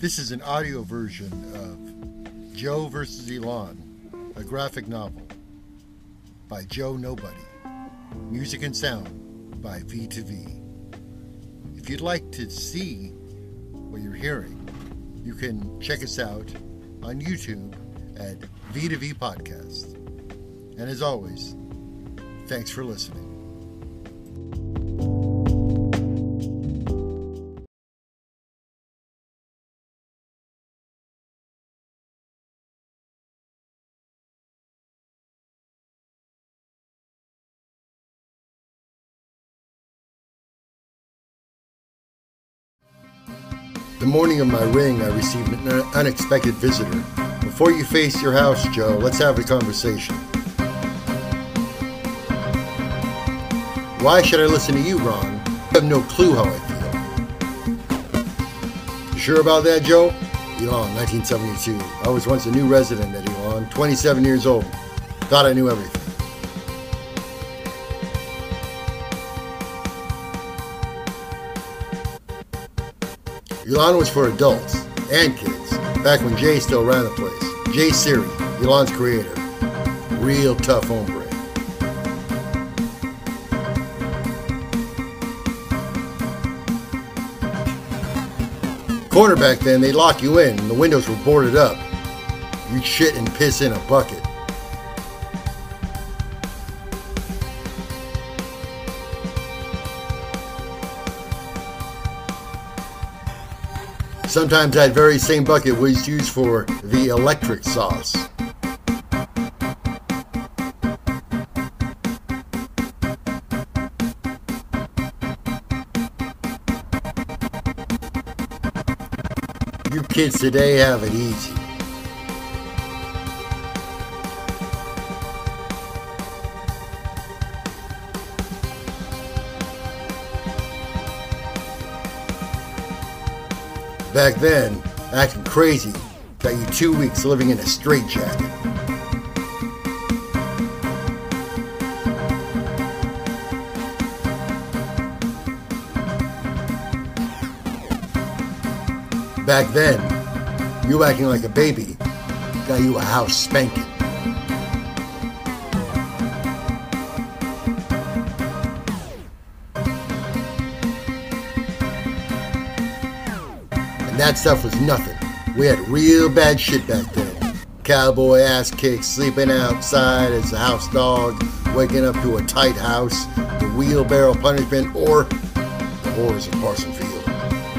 This is an audio version of Joe versus Elan, a graphic novel by Joe Nobody. Music and sound by V2V. If you'd like to see what you're hearing, you can check us out on YouTube at V2V Podcast. And as always, thanks for listening. The morning of my ring, I received an unexpected visitor. Before you face your house, Joe, let's have a conversation. Why should I listen to you, Ron? I have no clue how I feel. You sure about that, Joe? Elan, 1972. I was once a new resident at Elan, 27 years old. Thought I knew everything. Elan was for adults and kids, back when Jay still ran the place. Jay Siri, Elan's creator. Real tough hombre. Corner back then, they'd lock you in and the windows were boarded up. You'd shit and piss in a bucket. Sometimes that very same bucket was used for the electric sauce. You kids today have it easy. Back then, acting crazy got you two weeks living in a straitjacket. Back then, you acting like a baby got you a house spanking. That stuff was nothing. We had real bad shit back then. Cowboy ass kicks, sleeping outside as a house dog, waking up to a tight house, the wheelbarrow punishment, or the horrors of Parson Field.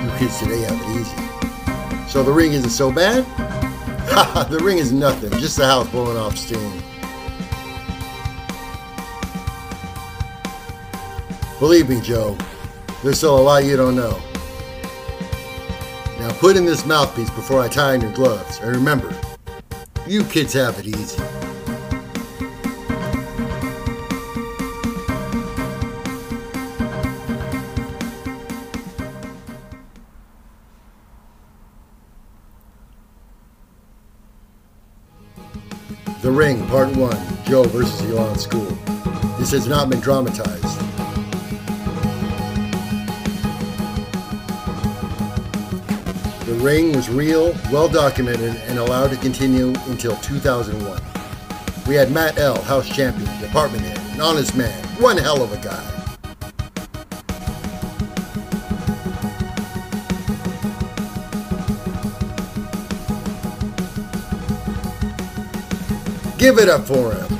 You kids today have it easy. So the ring isn't so bad? Haha, the ring is nothing, just the house blowing off steam. Believe me, Joe, there's still a lot you don't know. Now put in this mouthpiece before I tie on your gloves. And remember, you kids have it easy. The Ring, Part 1 Joe versus Elan School. This has not been dramatized. The ring was real, well documented, and allowed to continue until 2001. We had Matt L., house champion, department head, an honest man, one hell of a guy. Give it up for him.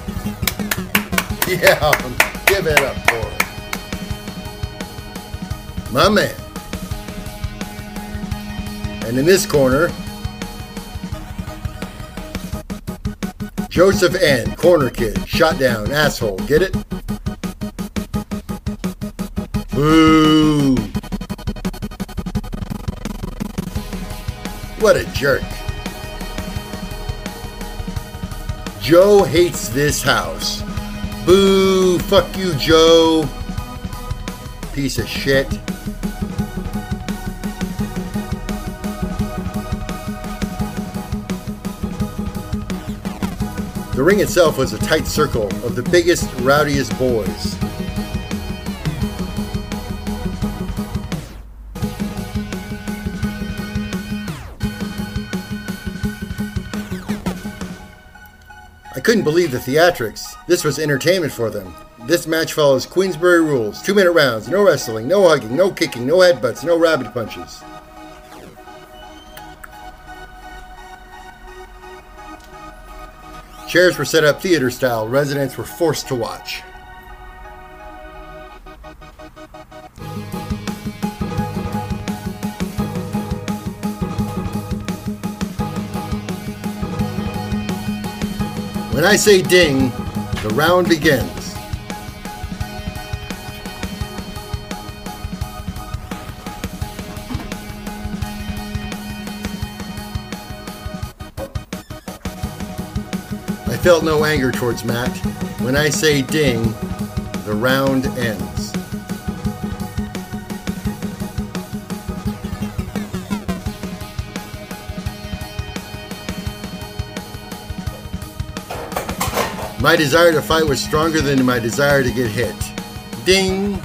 Yeah, give it up for him. My man. And in this corner, Joseph N., corner kid, shot down, asshole. Get it? Boo! What a jerk. Joe hates this house. Boo! Fuck you, Joe. Piece of shit. The ring itself was a tight circle of the biggest, rowdiest boys. I couldn't believe the theatrics. This was entertainment for them. This match follows Queensberry rules two minute rounds, no wrestling, no hugging, no kicking, no headbutts, no rabbit punches. Chairs were set up theater style. Residents were forced to watch. When I say ding, the round begins. Felt no anger towards Matt. When I say ding, the round ends. My desire to fight was stronger than my desire to get hit. Ding!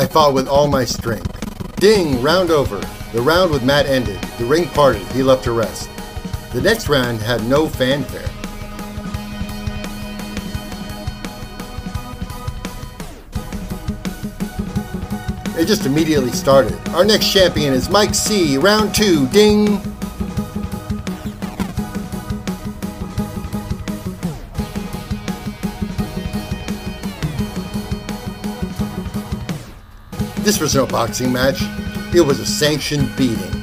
I fought with all my strength. Ding! Round over. The round with Matt ended. The ring parted. He left to rest. The next round had no fanfare. It just immediately started. Our next champion is Mike C. Round two. Ding! This was no boxing match. It was a sanctioned beating.